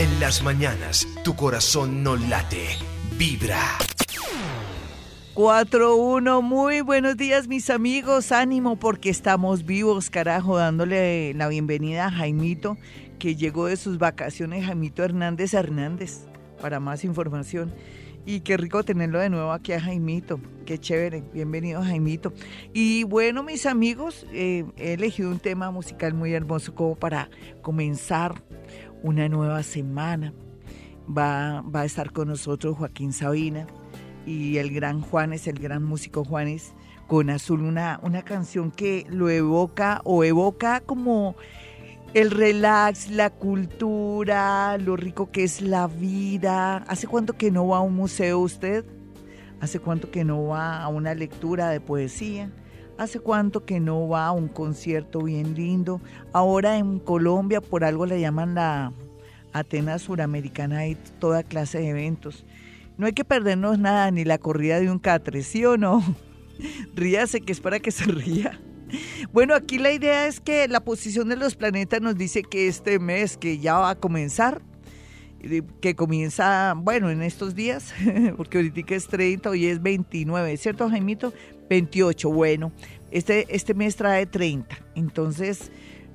En las mañanas, tu corazón no late, vibra. 4-1, muy buenos días mis amigos, ánimo porque estamos vivos, carajo, dándole la bienvenida a Jaimito, que llegó de sus vacaciones, Jaimito Hernández Hernández, para más información. Y qué rico tenerlo de nuevo aquí a Jaimito. Qué chévere. Bienvenido, Jaimito. Y bueno, mis amigos, eh, he elegido un tema musical muy hermoso como para comenzar una nueva semana. Va, va a estar con nosotros Joaquín Sabina y el gran Juanes, el gran músico Juanes, con Azul, una, una canción que lo evoca o evoca como el relax, la cultura, lo rico que es la vida. ¿Hace cuánto que no va a un museo usted? ¿Hace cuánto que no va a una lectura de poesía? ¿Hace cuánto que no va a un concierto bien lindo? Ahora en Colombia por algo le llaman la Atenas Suramericana, hay toda clase de eventos. No hay que perdernos nada, ni la corrida de un catre, ¿sí o no? Ríase que es para que se ría. Bueno, aquí la idea es que la posición de los planetas nos dice que este mes que ya va a comenzar, que comienza, bueno, en estos días, porque ahorita es 30, hoy es 29, ¿cierto, Jaimito? 28, bueno, este, este mes trae 30, entonces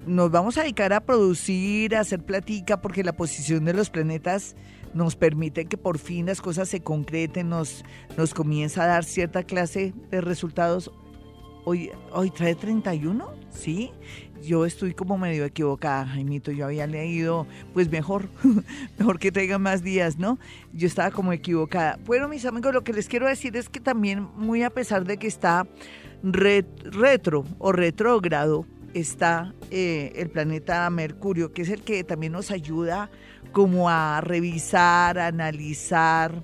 nos vamos a dedicar a producir, a hacer platica, porque la posición de los planetas nos permite que por fin las cosas se concreten, nos, nos comienza a dar cierta clase de resultados Hoy, hoy trae 31, ¿sí? Yo estoy como medio equivocada, Jaimito. Yo había leído, pues mejor, mejor que traiga más días, ¿no? Yo estaba como equivocada. Bueno, mis amigos, lo que les quiero decir es que también, muy a pesar de que está retro o retrógrado, está eh, el planeta Mercurio, que es el que también nos ayuda como a revisar, a analizar,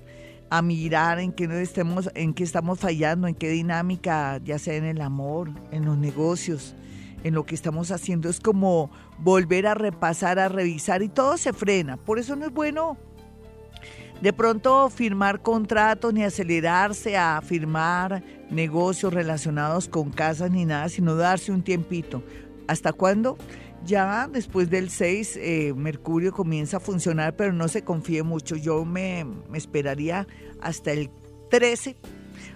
a mirar en qué, estemos, en qué estamos fallando, en qué dinámica, ya sea en el amor, en los negocios, en lo que estamos haciendo. Es como volver a repasar, a revisar y todo se frena. Por eso no es bueno de pronto firmar contratos ni acelerarse a firmar negocios relacionados con casas ni nada, sino darse un tiempito. ¿Hasta cuándo? Ya después del 6, eh, Mercurio comienza a funcionar, pero no se confíe mucho. Yo me, esperaría hasta el 13,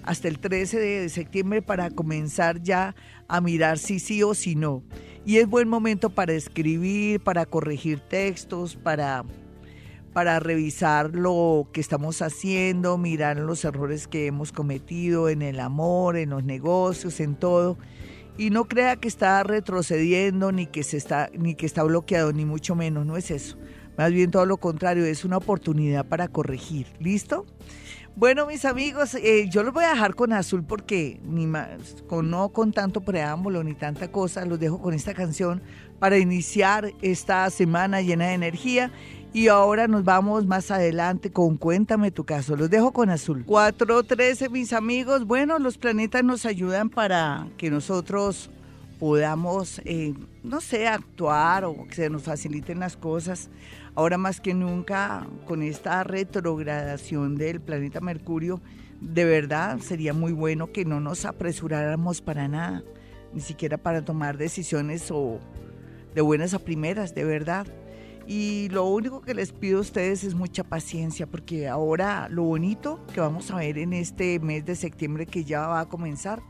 hasta el 13 de septiembre para comenzar ya a mirar si sí o si no. Y es buen momento para escribir, para corregir textos, para, para revisar lo que estamos haciendo, mirar los errores que hemos cometido en el amor, en los negocios, en todo y no crea que está retrocediendo ni que se está ni que está bloqueado ni mucho menos, no es eso. Más bien todo lo contrario, es una oportunidad para corregir. ¿Listo? Bueno, mis amigos, eh, yo los voy a dejar con azul porque ni más, con, no con tanto preámbulo ni tanta cosa, los dejo con esta canción para iniciar esta semana llena de energía y ahora nos vamos más adelante con Cuéntame tu caso. Los dejo con azul. 413, mis amigos. Bueno, los planetas nos ayudan para que nosotros podamos, eh, no sé, actuar o que se nos faciliten las cosas. Ahora más que nunca, con esta retrogradación del planeta Mercurio, de verdad sería muy bueno que no nos apresuráramos para nada, ni siquiera para tomar decisiones o de buenas a primeras, de verdad. Y lo único que les pido a ustedes es mucha paciencia, porque ahora lo bonito que vamos a ver en este mes de septiembre que ya va a comenzar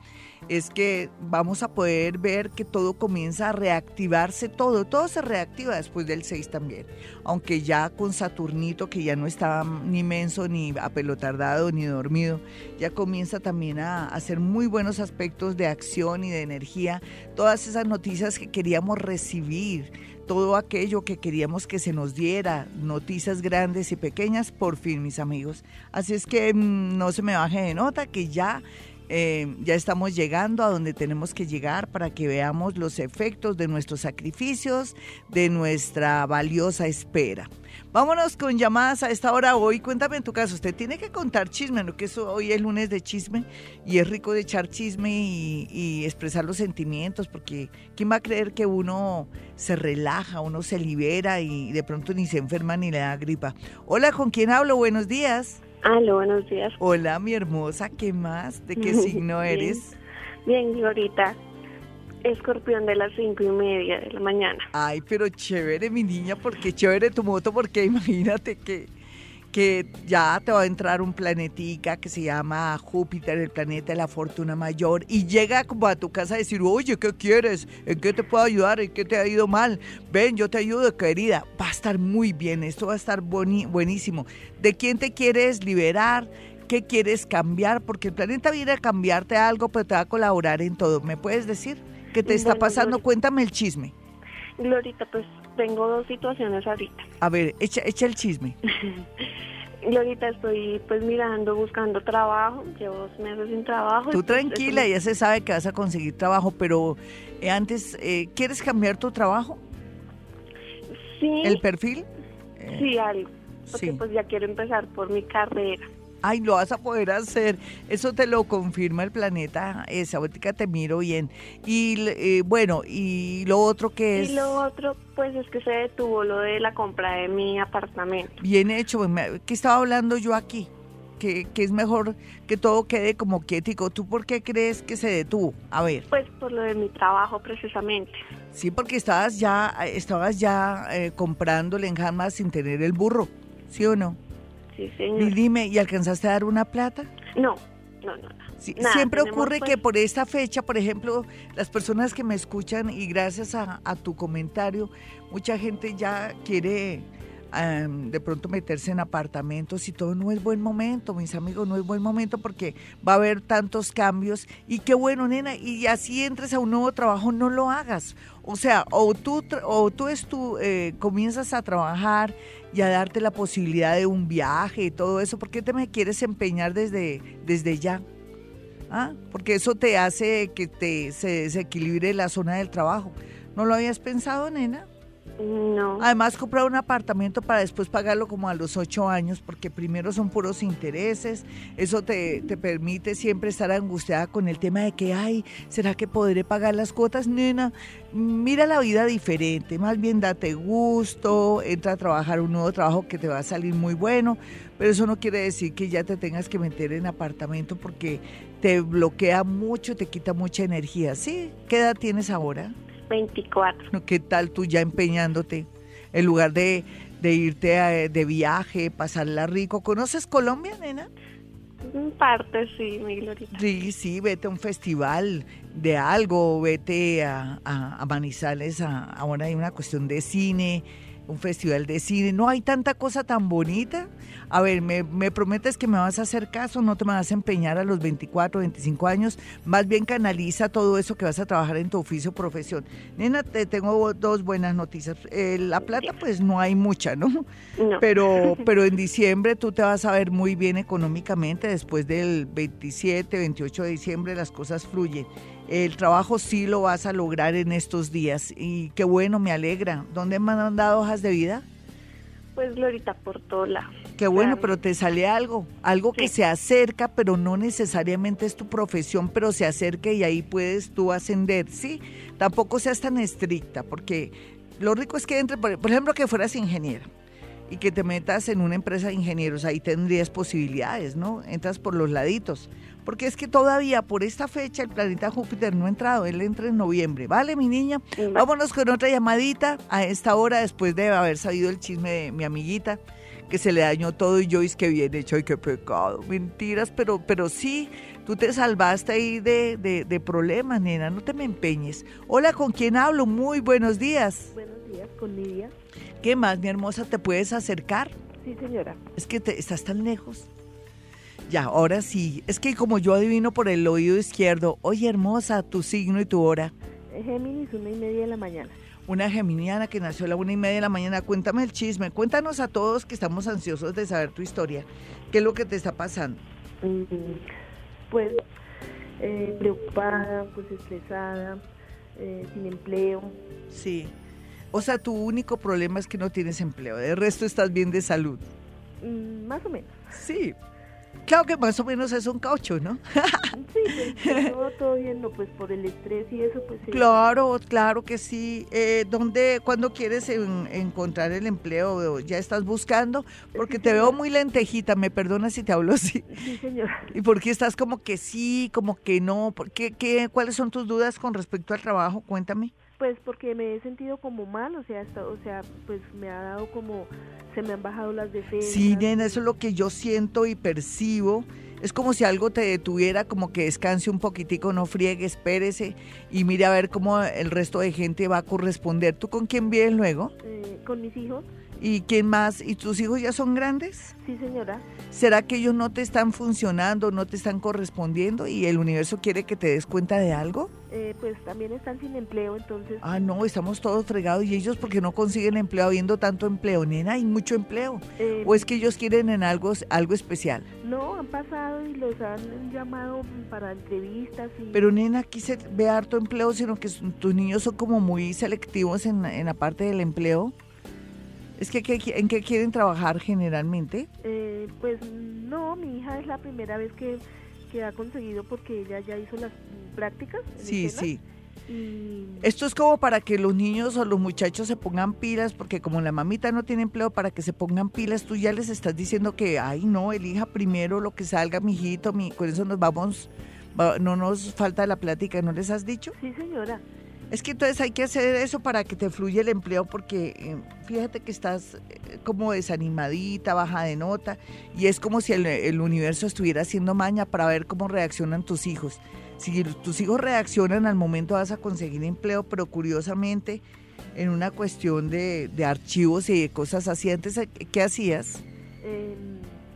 es que vamos a poder ver que todo comienza a reactivarse, todo, todo se reactiva después del 6 también, aunque ya con Saturnito, que ya no está ni menso, ni apelotardado, ni dormido, ya comienza también a hacer muy buenos aspectos de acción y de energía, todas esas noticias que queríamos recibir, todo aquello que queríamos que se nos diera, noticias grandes y pequeñas, por fin, mis amigos. Así es que mm, no se me baje de nota, que ya eh, ya estamos llegando a donde tenemos que llegar para que veamos los efectos de nuestros sacrificios, de nuestra valiosa espera. Vámonos con llamadas a esta hora hoy. Cuéntame en tu caso, usted tiene que contar chisme, ¿no? Que eso, hoy es lunes de chisme y es rico de echar chisme y, y, expresar los sentimientos, porque ¿quién va a creer que uno se relaja, uno se libera y de pronto ni se enferma ni le da gripa? Hola, ¿con quién hablo? Buenos días. Aló, buenos días. Hola, mi hermosa, ¿qué más? ¿De qué signo eres? Bien, Glorita. Escorpión de las cinco y media de la mañana. Ay, pero chévere, mi niña, porque chévere tu moto, porque imagínate que, que ya te va a entrar un planetica que se llama Júpiter, el planeta de la fortuna mayor, y llega como a tu casa a decir, oye, ¿qué quieres? ¿En qué te puedo ayudar? ¿En qué te ha ido mal? Ven, yo te ayudo, querida. Va a estar muy bien, esto va a estar buenísimo. ¿De quién te quieres liberar? ¿Qué quieres cambiar? Porque el planeta viene a cambiarte algo, pero te va a colaborar en todo. ¿Me puedes decir? ¿Qué te está pasando? Cuéntame el chisme. Glorita, pues tengo dos situaciones ahorita. A ver, echa, echa el chisme. Glorita, estoy pues mirando, buscando trabajo, llevo dos meses sin trabajo. Tú tranquila, ya se sabe que vas a conseguir trabajo, pero eh, antes, eh, ¿quieres cambiar tu trabajo? Sí. ¿El perfil? sí, algo. Porque pues ya quiero empezar por mi carrera ay, lo vas a poder hacer. Eso te lo confirma el planeta, esa óptica te miro bien. Y eh, bueno, y lo otro que es... Y lo otro, pues es que se detuvo lo de la compra de mi apartamento. Bien hecho, ¿qué estaba hablando yo aquí? Que, que, es mejor que todo quede como quietico. ¿Tú por qué crees que se detuvo? A ver. Pues por lo de mi trabajo precisamente. Sí, porque estabas ya, estabas ya eh, comprándole en jamás sin tener el burro, ¿sí o no? Sí, señor. Y dime, ¿y alcanzaste a dar una plata? No, no, no. siempre ocurre que por esta fecha, por ejemplo, las personas que me escuchan y gracias a, a tu comentario, mucha gente ya quiere de pronto meterse en apartamentos y todo no es buen momento, mis amigos, no es buen momento porque va a haber tantos cambios y qué bueno, nena, y así entres a un nuevo trabajo, no lo hagas. O sea, o tú, o tú, es tú eh, comienzas a trabajar y a darte la posibilidad de un viaje y todo eso, ¿por qué te me quieres empeñar desde, desde ya? ¿Ah? Porque eso te hace que te, se desequilibre la zona del trabajo. ¿No lo habías pensado, nena? No. Además, comprar un apartamento para después pagarlo como a los ocho años, porque primero son puros intereses. Eso te, te permite siempre estar angustiada con el tema de que, ay, ¿será que podré pagar las cuotas? Nena, mira la vida diferente. Más bien date gusto, entra a trabajar un nuevo trabajo que te va a salir muy bueno. Pero eso no quiere decir que ya te tengas que meter en apartamento porque te bloquea mucho, te quita mucha energía. ¿Sí? ¿Qué edad tienes ahora? 24. ¿Qué tal tú ya empeñándote? En lugar de, irte de viaje, pasarla rico. ¿Conoces Colombia, nena? En parte, sí, mi glorita. Sí, sí, vete a un festival de algo, vete a, a, Manizales, ahora hay una cuestión de cine, un festival de cine, no hay tanta cosa tan bonita. A ver, me, prometes que me vas a hacer caso, no te me vas a empeñar a los 24, 25 años, más bien canaliza todo eso que vas a trabajar en tu oficio profesión. Nena, te tengo dos buenas noticias. Eh, la plata, pues no hay mucha, ¿no? no. Pero, pero en diciembre tú te vas a ver muy bien económicamente, después del 27, 28 de diciembre las cosas fluyen el trabajo sí lo vas a lograr en estos días y qué bueno, me alegra. ¿Dónde me han dado hojas de vida? Pues Glorita, por todo lado. Qué bueno, pero te sale algo, algo que se acerca, pero no necesariamente es tu profesión, pero se acerca y ahí puedes tú ascender, ¿sí? Tampoco seas tan estricta, porque lo rico es que entre, por ejemplo, que fueras ingeniera y que te metas en una empresa de ingenieros, ahí tendrías posibilidades, ¿no? Entras por los laditos. Porque es que todavía por esta fecha el planeta Júpiter no ha entrado, él entra en noviembre. ¿Vale, mi niña? Vámonos con otra llamadita a esta hora, después de haber sabido el chisme de mi amiguita, que se le dañó todo y Joyce que bien hecho, ay, qué pecado. Mentiras, pero, pero sí, tú te salvaste ahí de, de, de problemas, nena, no te me empeñes. Hola, ¿con quién hablo? Muy buenos días. Buenos días, con Lidia. ¿Qué más, mi hermosa? ¿Te puedes acercar? Sí, señora. Es que te, estás tan lejos. Ya, ahora sí. Es que como yo adivino por el oído izquierdo, oye hermosa, tu signo y tu hora. Géminis, una y media de la mañana. Una geminiana que nació a la una y media de la mañana. Cuéntame el chisme. Cuéntanos a todos que estamos ansiosos de saber tu historia. ¿Qué es lo que te está pasando? Mm, pues eh, preocupada, pues estresada, eh, sin empleo. Sí. O sea, tu único problema es que no tienes empleo. De resto estás bien de salud. Mm, más o menos. Sí. Claro que más o menos es un caucho, ¿no? Sí, pues todo, todo bien, no, pues por el estrés y eso, pues sí. Claro, claro que sí. Eh, ¿Dónde, cuándo quieres en- encontrar el empleo? ¿Ya estás buscando? Porque te veo muy lentejita, me perdonas si te hablo así. Sí, señora. ¿Y por qué estás como que sí, como que no? ¿Por qué, qué, ¿Cuáles son tus dudas con respecto al trabajo? Cuéntame. Pues porque me he sentido como mal, o sea, hasta- o sea, pues me ha dado como, se me han bajado las defensas. Sí, nena, eso es lo que yo siento y percibo. Es como si algo te detuviera, como que descanse un poquitico, no friegue, espérese y mire a ver cómo el resto de gente va a corresponder. ¿Tú con quién vives luego? Eh, con mis hijos, ¿Y quién más? ¿Y tus hijos ya son grandes? sí, señora. ¿Será que ellos no te están funcionando, no te están correspondiendo y el universo quiere que te des cuenta de algo? Eh, pues también están sin empleo, entonces, Ah, no, estamos todos fregados y ellos porque no consiguen empleo habiendo tanto empleo. Nena, hay mucho empleo. eh, ¿O es que ellos quieren en algo, algo especial? no, han pasado y los han llamado para entrevistas y... Pero nena, aquí se ve harto empleo, sino que tus niños son como muy selectivos en, en la parte del empleo. Es que ¿qué- ¿en qué quieren trabajar generalmente? Eh, pues no, mi hija es la primera vez que, que ha conseguido porque ella ya hizo las prácticas. Sí, escena, sí. Y Esto es como para que los niños o los muchachos se pongan pilas, porque como la mamita no tiene empleo, para que se pongan pilas, tú ya les estás diciendo que, ay, no, elija primero lo que salga, mijito, mi, con eso nos vamos, va- no nos falta la plática, ¿no les has dicho? sí, señora. Es que entonces hay que hacer eso para que te fluya el empleo, porque eh, fíjate que estás eh, como desanimadita, baja de nota, y es como si el, universo estuviera haciendo maña para ver cómo reaccionan tus hijos. Si tus hijos reaccionan al momento vas a conseguir empleo, pero curiosamente en una cuestión de, archivos y de cosas así. Antes, ¿qué hacías?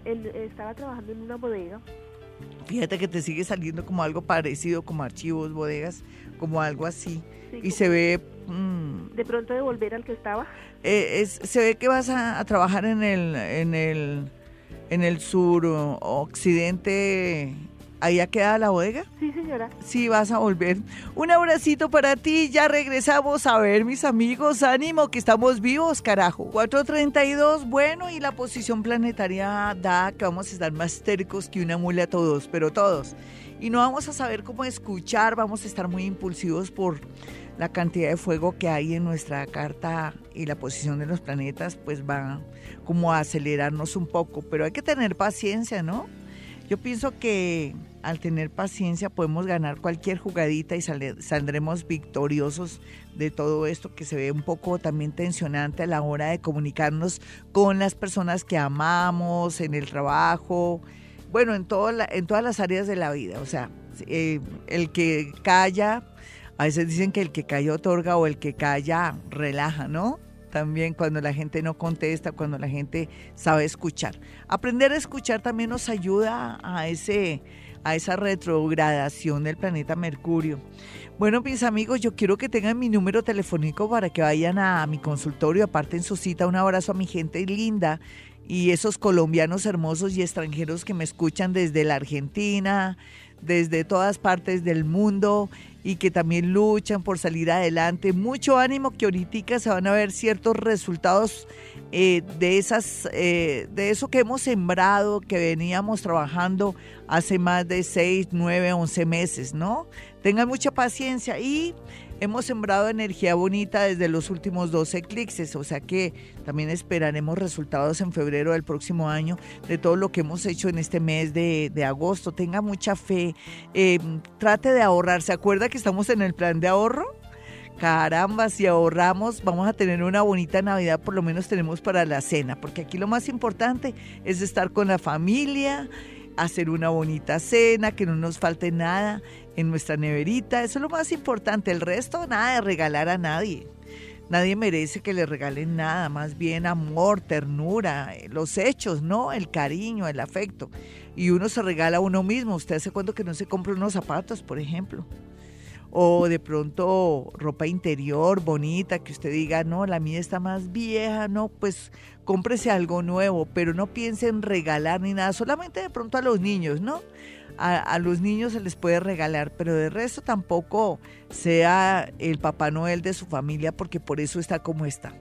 Él estaba trabajando en una bodega. Fíjate que te sigue saliendo como algo parecido, como archivos, bodegas, como algo así. sí, Y se ve... mm, De pronto de volver al que estaba. Eh, es- se ve que vas a, a trabajar en el, en el, en el sur o- occidente. ¿Allá queda la bodega? Sí, señora. Sí, vas a volver. Un abracito para ti. Ya regresamos a ver, mis amigos. Ánimo, que estamos vivos, carajo. 4.32. Bueno, y la posición planetaria da que vamos a estar más tercos que una mula todos, pero todos. Y no vamos a saber cómo escuchar. Vamos a estar muy impulsivos por la cantidad de fuego que hay en nuestra carta y la posición de los planetas, pues va como a acelerarnos un poco. Pero hay que tener paciencia, ¿no? Yo pienso que al tener paciencia podemos ganar cualquier jugadita y saldremos victoriosos de todo esto que se ve un poco también tensionante a la hora de comunicarnos con las personas que amamos, en el trabajo, bueno, en, todo la- en todas las áreas de la vida. O sea, eh, el que calla, a veces dicen que el que calla otorga o el que calla relaja, ¿no? También cuando la gente no contesta, cuando la gente sabe escuchar. Aprender a escuchar también nos ayuda a ese a esa retrogradación del planeta Mercurio. Bueno, mis amigos, yo quiero que tengan mi número telefónico para que vayan a mi consultorio, aparten su cita. Un abrazo a mi gente linda y esos colombianos hermosos y extranjeros que me escuchan desde la Argentina, desde todas partes del mundo y que también luchan por salir adelante. Mucho ánimo que ahorita se van a ver ciertos resultados eh, de esas, eh, de eso que hemos sembrado, que veníamos trabajando hace más de 6, 9, 11 meses, ¿no? Tengan mucha paciencia y hemos sembrado energía bonita desde los últimos dos eclipses, o sea que también esperaremos resultados en febrero del próximo año de todo lo que hemos hecho en este mes de, agosto. Tenga mucha fe, eh, trate de ahorrar. ¿Se acuerda que estamos en el plan de ahorro? Caramba, si ahorramos, vamos a tener una bonita Navidad, por lo menos tenemos para la cena, porque aquí lo más importante es estar con la familia, hacer una bonita cena, que no nos falte nada en nuestra neverita, eso es lo más importante, el resto nada de regalar a nadie. Nadie merece que le regalen nada, más bien amor, ternura, eh, los hechos, ¿no? El cariño, el afecto. Y uno se regala a uno mismo. ¿Usted hace cuánto que no se compra unos zapatos, por ejemplo? O de pronto ropa interior bonita, que usted diga, no, la mía está más vieja, no, pues cómprese algo nuevo, pero no piense en regalar ni nada, solamente de pronto a los niños, ¿no? A, los niños se les puede regalar, pero de resto tampoco sea el Papá Noel de su familia, porque por eso está como está.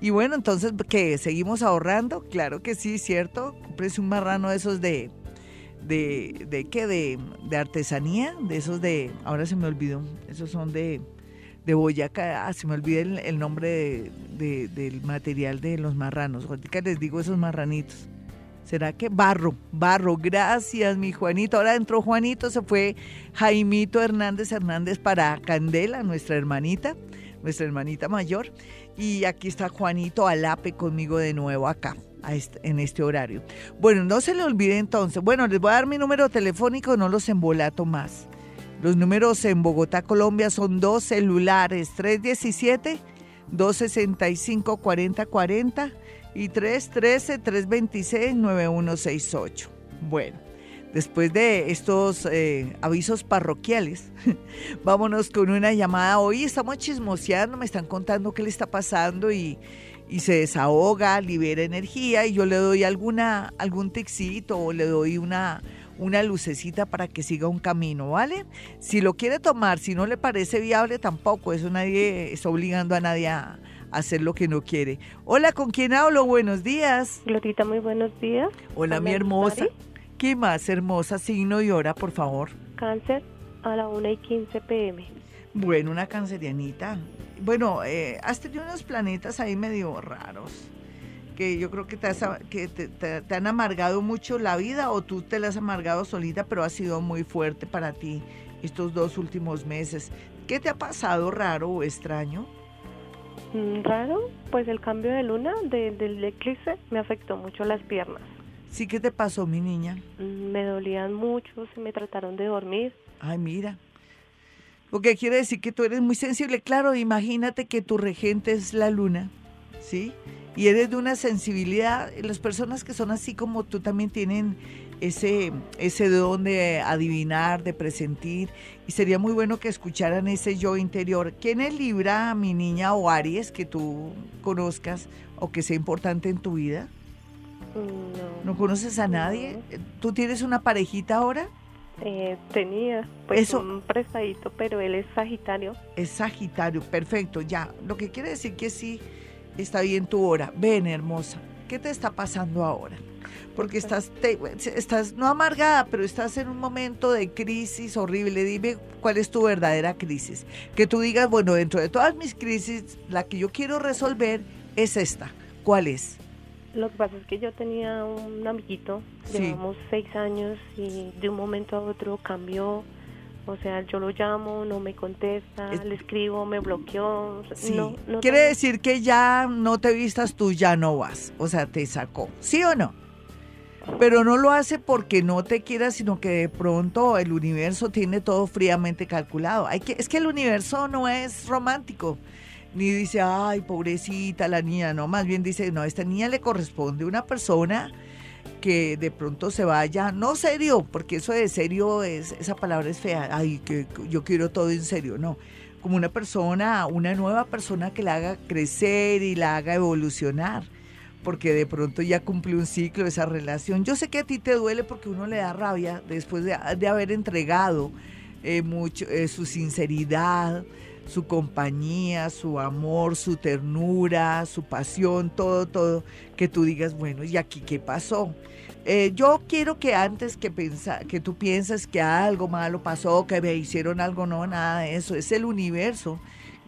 Y bueno, entonces, ¿qué? ¿Seguimos ahorrando? Claro que sí, ¿cierto? Cómprese un marrano de esos de, de, de qué, de, de artesanía, de esos de, ahora se me olvidó, esos son de, de Boyacá, ah, se me olvida el, el nombre de, del material de los marranos, ahorita les digo esos marranitos. ¿Será que barro? Barro, gracias mi Juanito. Ahora entró Juanito, se fue Jaimito Hernández Hernández para Candela, nuestra hermanita, nuestra hermanita mayor. Y aquí está Juanito Alape conmigo de nuevo acá. en este horario. Bueno, no se le olvide entonces. Bueno, les voy a dar mi número telefónico, no los embolato más. Los números en Bogotá, Colombia son dos celulares, 317-265-4040 y 313-326-9168. Bueno, después de estos eh, avisos parroquiales, vámonos con una llamada. Hoy estamos chismoseando, me están contando qué le está pasando y, y se desahoga, libera energía y yo le doy alguna, algún texito o le doy una, una lucecita para que siga un camino, ¿vale? Si lo quiere tomar, si no le parece viable, tampoco, eso nadie está obligando a nadie a hacer lo que no quiere. Hola, ¿con quién hablo? Buenos días. Glorita, muy buenos días. Hola, mi hermosa. ¿Qué más, hermosa? Signo y hora, por favor. Cáncer a la 1 y 15 pm. Bueno, una cancerianita. Bueno, eh, has tenido unos planetas ahí medio raros que yo creo que, te, que te, han amargado mucho la vida o tú te la has amargado solita, pero ha sido muy fuerte para ti estos dos últimos meses. ¿Qué te ha pasado raro o extraño? Mm, raro, pues el cambio de luna del eclipse me afectó mucho las piernas. ¿Sí qué te pasó, mi niña? Mm, me dolían mucho, se me trataron de dormir. Ay, mira. Lo que quiere decir que tú eres muy sensible. Claro, imagínate que tu regente es la luna, ¿sí? Y eres de una sensibilidad. Las personas que son así como tú también tienen ese, ese don de adivinar, de presentir, y sería muy bueno que escucharan ese yo interior. ¿Quién es Libra, mi niña, o Aries, que tú conozcas o que sea importante en tu vida? No. ¿No conoces a nadie? ¿Tú tienes una parejita ahora? Eh, tenía, pues un prestadito, pero él es Sagitario. Es Sagitario, perfecto, ya. Lo que quiere decir que sí está bien tu hora. Ven, hermosa, ¿qué te está pasando ahora? Porque estás, estás no amargada, pero estás en un momento de crisis horrible. Dime cuál es tu verdadera crisis. Que tú digas, bueno, dentro de todas mis crisis, la que yo quiero resolver es esta. ¿Cuál es? Lo que pasa es que yo tenía un amiguito, llevamos seis años y de un momento a otro cambió. O sea, yo lo llamo, no me contesta, le escribo, me bloqueó. Sí. Quiere decir que ya no te vistas, tú ya no vas. O sea, te sacó. ¿Sí o no? Pero no lo hace porque no te quiera, sino que de pronto el universo tiene todo fríamente calculado. Es que el universo no es romántico, ni dice, ay, pobrecita la niña, no, más bien dice, no, a esta niña le corresponde una persona que de pronto se vaya, no serio, porque eso de serio es, esa palabra es fea, ay, que yo quiero todo en serio, no, como una persona, una nueva persona que la haga crecer y la haga evolucionar porque de pronto ya cumplió un ciclo esa relación. Yo sé que a ti te duele porque uno le da rabia después de, haber entregado eh, mucho, eh, su sinceridad, su compañía, su amor, su ternura, su pasión, todo, todo, que tú digas, bueno, ¿y aquí qué pasó? Eh, yo quiero que antes que, pensa, que tú pienses que algo malo pasó, que me hicieron algo, no, nada de eso, es el universo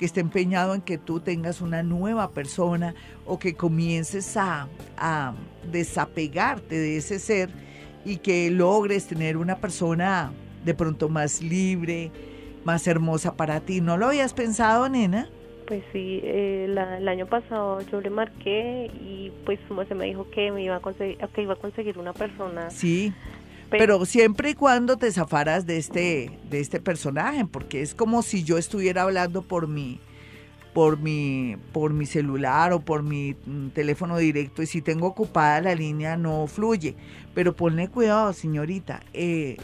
que esté empeñado en que tú tengas una nueva persona o que comiences a, desapegarte de ese ser y que logres tener una persona de pronto más libre, más hermosa para ti. ¿No lo habías pensado, nena? Pues sí, eh, el año pasado yo le marqué y pues se me dijo que me iba a conseguir, que iba a conseguir una persona. Sí. Pero siempre y cuando te zafaras de este, de este personaje, porque es como si yo estuviera hablando por mi, por mi, por mi celular o por mi mm, teléfono directo y si tengo ocupada la línea no fluye. Pero ponle cuidado, señorita. Eh,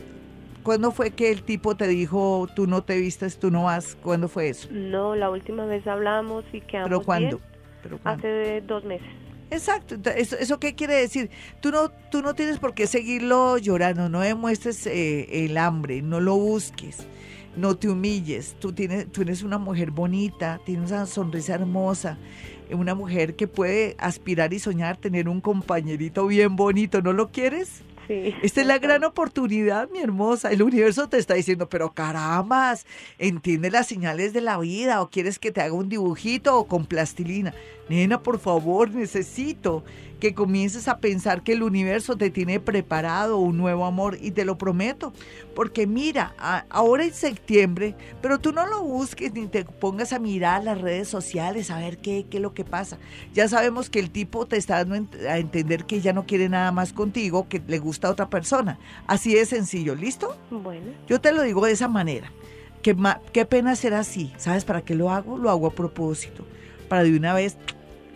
¿Cuándo fue que el tipo te dijo tú no te vistes, tú no vas? ¿Cuándo fue eso? No, la última vez hablamos y quedamos ¿Pero cuándo? ¿Pero Hace dos meses. Exacto, ¿Eso, ¿eso qué quiere decir? Tú no, tú no tienes por qué seguirlo llorando, no demuestres eh, el hambre, no lo busques, no te humilles. Tú, tienes, tú eres una mujer bonita, tienes una sonrisa hermosa, una mujer que puede aspirar y soñar tener un compañerito bien bonito, ¿no lo quieres? Esta es la gran oportunidad, mi hermosa. El universo te está diciendo, pero carambas, entiende las señales de la vida o quieres que te haga un dibujito o con plastilina. Nena, por favor, necesito que comiences a pensar que el universo te tiene preparado un nuevo amor y te lo prometo. Porque mira, ahora es septiembre, pero tú no lo busques ni te pongas a mirar las redes sociales a ver qué, qué es lo que pasa. Ya sabemos que el tipo te está dando a entender que ya no quiere nada más contigo, que le gusta a otra persona. Así de sencillo, ¿listo? Bueno. Yo te lo digo de esa manera. Qué, qué pena ser así. ¿Sabes para qué lo hago? Lo hago a propósito. Para de una vez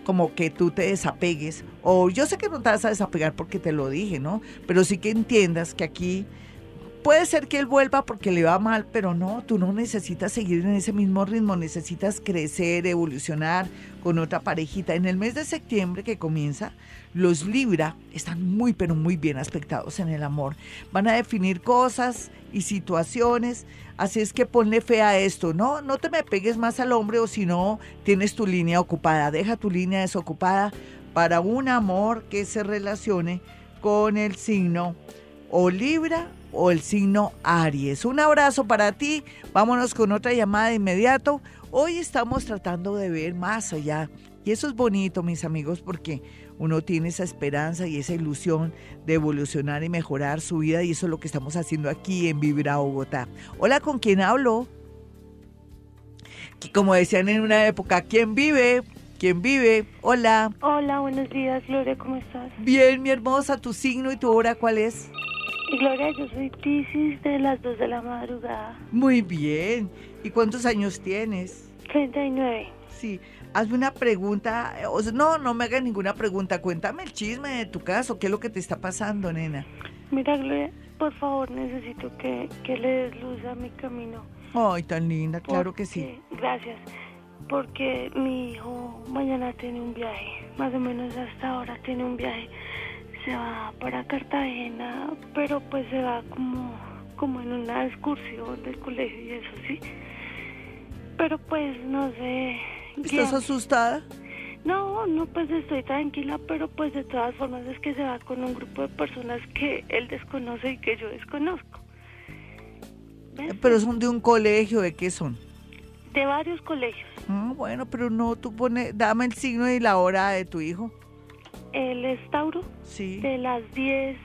como que tú te desapegues, o yo sé que no te vas a desapegar porque te lo dije, ¿no? Pero sí que entiendas que aquí puede ser que él vuelva porque le va mal, pero no, tú no necesitas seguir en ese mismo ritmo, necesitas crecer, evolucionar con otra parejita. En el mes de septiembre que comienza, los Libra están muy, pero muy bien aspectados en el amor. Van a definir cosas y situaciones, así es que ponle fe a esto, ¿no? No te me pegues más al hombre o si no, tienes tu línea ocupada, deja tu línea desocupada para un amor que se relacione con el signo o Libra o el signo Aries. Un abrazo para ti. Vámonos con otra llamada de inmediato. Hoy estamos tratando de ver más allá. Y eso es bonito, mis amigos, porque uno tiene esa esperanza y esa ilusión de evolucionar y mejorar su vida y eso es lo que estamos haciendo aquí en Vibra Bogotá. Hola, ¿con quién hablo? Como decían en una época, ¿quién vive? ¿Quién vive? Hola. Hola, buenos días, Gloria, ¿cómo estás? Bien, mi hermosa, tu signo y tu hora, ¿cuál es? Gloria, yo soy Pisces de las 2 de la madrugada. Muy bien. ¿Y cuántos años tienes? 39. Sí hazme una pregunta, o no, no me hagas ninguna pregunta, cuéntame el chisme de tu caso, qué es lo que te está pasando, nena. Mira, Gloria, por favor, necesito que, que le des luz a mi camino. Ay, tan linda, claro que sí. Gracias, porque mi hijo mañana tiene un viaje, más o menos hasta ahora tiene un viaje. Se va para Cartagena, pero pues se va como, como en una excursión del colegio y eso sí. Pero pues no sé, ¿Estás asustada? No, no, pues estoy tranquila, pero pues de todas formas es que se va con un grupo de personas que él desconoce y que yo desconozco. Pero son de un colegio, ¿de qué son? De varios colegios. Ah, bueno, pero no, tú pones, dame el signo y la hora de tu hijo. El es Tauro. Sí. De las 10,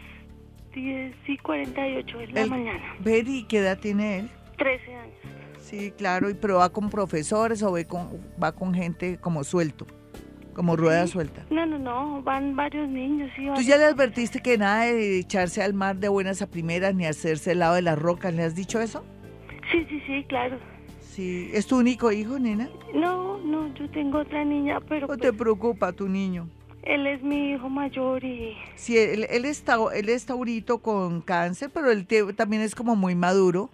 10 y 48 de la mañana. ¿y ¿qué edad tiene él? 13 años. Sí, claro, y pero va con profesores o con, va con gente como suelto, como rueda suelta. No, no, no, van varios niños. Sí, ¿Tú ya le advertiste que nada de echarse al mar de buenas a primeras ni hacerse el lado de las rocas? ¿Le has dicho eso? Sí, sí, sí, claro. Sí, ¿es tu único hijo, nena? No, no, yo tengo otra niña, pero... ¿No te pues preocupa tu niño? Él es mi hijo mayor y... Sí, él, él, está, él está ahorita con cáncer, pero él también es como muy maduro.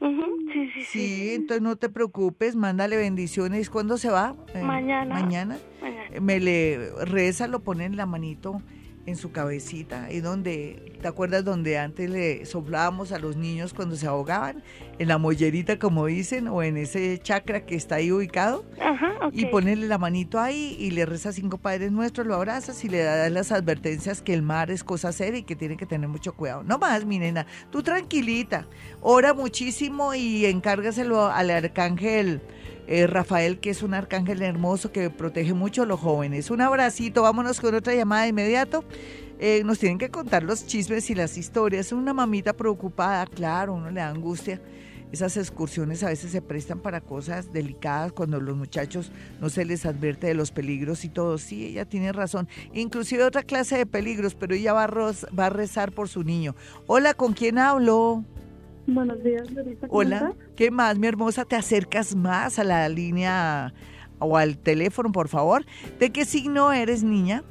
Sí, sí, sí. entonces no te preocupes, mándale bendiciones. ¿Cuándo se va? Eh, mañana. Mañana. Me le reza, lo pone en la manito en su cabecita, y donde, ¿te acuerdas donde antes le soplábamos a los niños cuando se ahogaban? En la mollerita, como dicen, o en ese chakra que está ahí ubicado. Ajá, Y ponerle la manito ahí y le reza cinco padres nuestros, lo abrazas y le das las advertencias que el mar es cosa seria y que tiene que tener mucho cuidado. No más, mi nena, tú tranquilita, ora muchísimo y encárgaselo al arcángel eh, Rafael, que es un arcángel hermoso que protege mucho a los jóvenes. Un abracito, vámonos con otra llamada de inmediato. Eh, nos tienen que contar los chismes y las historias. Una mamita preocupada, claro, uno le da angustia. Esas excursiones a veces se prestan para cosas delicadas cuando los muchachos no se les advierte de los peligros y todo. Sí, ella tiene razón. Inclusive otra clase de peligros, pero ella va a, va a rezar por su niño. Hola, ¿con quién hablo? Buenos días, Hola, ¿qué más, mi hermosa? ¿Te acercas más a la línea o al teléfono, por favor? ¿De qué signo eres, niña?